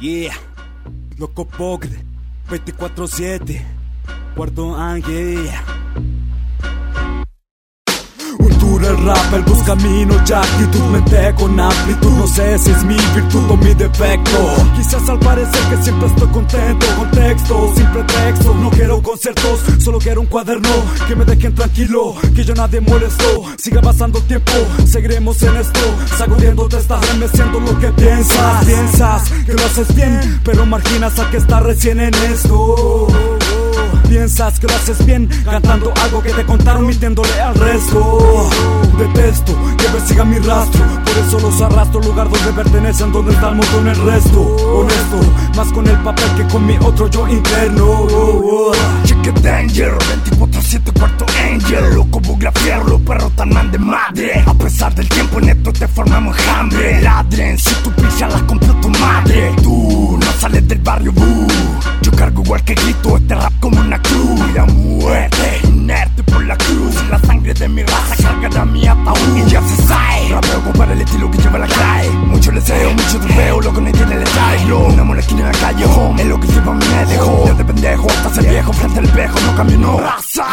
Yeah, loco pogre, 24-7, cuarto ángel. El bus camino ya actitud mente con amplitud. No sé si es mi virtud o mi defecto. Quizás al parecer que siempre estoy contento Contexto, sin pretexto. No quiero conciertos, solo quiero un cuaderno. Que me dejen tranquilo, que yo nadie molesto. Siga pasando el tiempo, seguiremos en esto. Sacudiendo te estás remeciendo lo que piensas. Piensas que lo haces bien, pero marginas al que está recién en esto. Piensas que lo haces bien Cantando algo que te contaron mintiéndole al resto Detesto que me siga mi rastro. Por eso los arrastro lugar donde pertenecen Donde mundo en el resto. Honesto, más con el papel que con mi otro yo interno. Cheque danger 24-7 cuarto angel. Loco bugrafiero, los perros tan man de madre. A pesar del tiempo en esto te formamos hambre. Ladren, si tu pizza la compró tu madre. Tú no sales del barrio, boo. Yo cargo igual que grito deseo, mucho trofeo, lo que no tiene el estadio Una molequina en la calle, home Es lo que mi me dejó Desde pendejo hasta ser viejo frente al espejo No cambio, no. Raza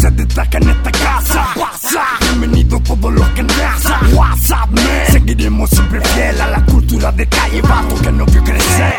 Se destaca en esta casa. Pasa Bienvenido todos los que nacen. WhatsApp, man Seguiremos siempre fiel a la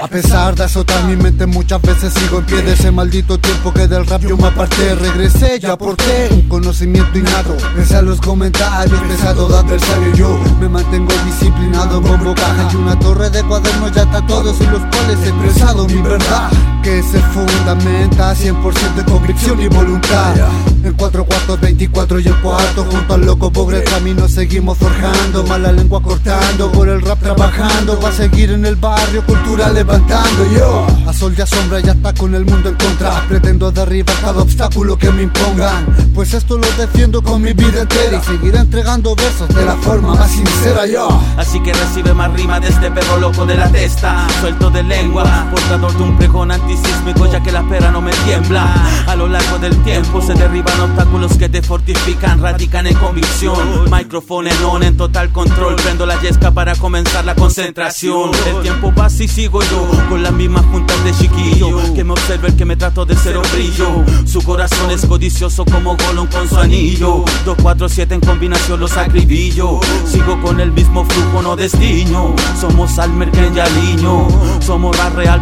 A pesar de azotar mi mente muchas veces sigo en pie de ese maldito tiempo que del rap yo me aparté Regresé y aporté un conocimiento innato. Pese a los comentarios pesados de adversario yo me mantengo disciplinado en bombo caja. Y una torre de cuadernos ya está todos en los cuales he expresado mi verdad Que se fundamenta 100% de convicción y voluntad. En cuatro cuartos 24 y el cuarto Junto al loco pobre camino seguimos forjando Mala lengua cortando, por el rap trabajando Va a seguir en el barrio, cultura levantando yo. A sol y a sombra ya está con el mundo en contra Pretendo derribar cada obstáculo que me impongan. Pues esto lo defiendo con mi vida entera Y seguiré entregando versos de la forma más sincera yo. Así que recibe más rima de este perro loco de la testa Suelto de lengua, portador de un pregón Ya que la pera no me tiembla. A lo largo del tiempo se derriban obstáculos que te fortifican Radican en convicción. Micrófono en on, en total control. Prendo la yesca para comenzar la concentración. El tiempo pasa y sigo yo Con las mismas juntas de chiquillo. Que me observa el que me trato de cero brillo Su corazón es codicioso como Golon con su anillo. 2, 4, 7 en combinación los acribillo. Sigo con el mismo flujo, no destino Somos Almergen y Aliño. Somos la real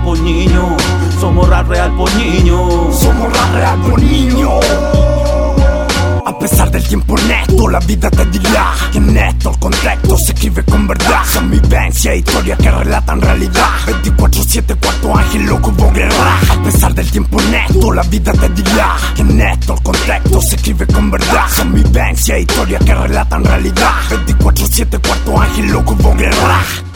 Somos la real Somos la real a pesar del tiempo neto, la vida te dirá que neto el contexto se escribe con verdad. Son vivencia, historia que relatan realidad. 24-7, cuarto ángel, loco, la vida te dirá que neto el contexto se escribe con verdad. Son vivencia, historia que relatan realidad. 24-7, cuarto ángel, loco, guerra.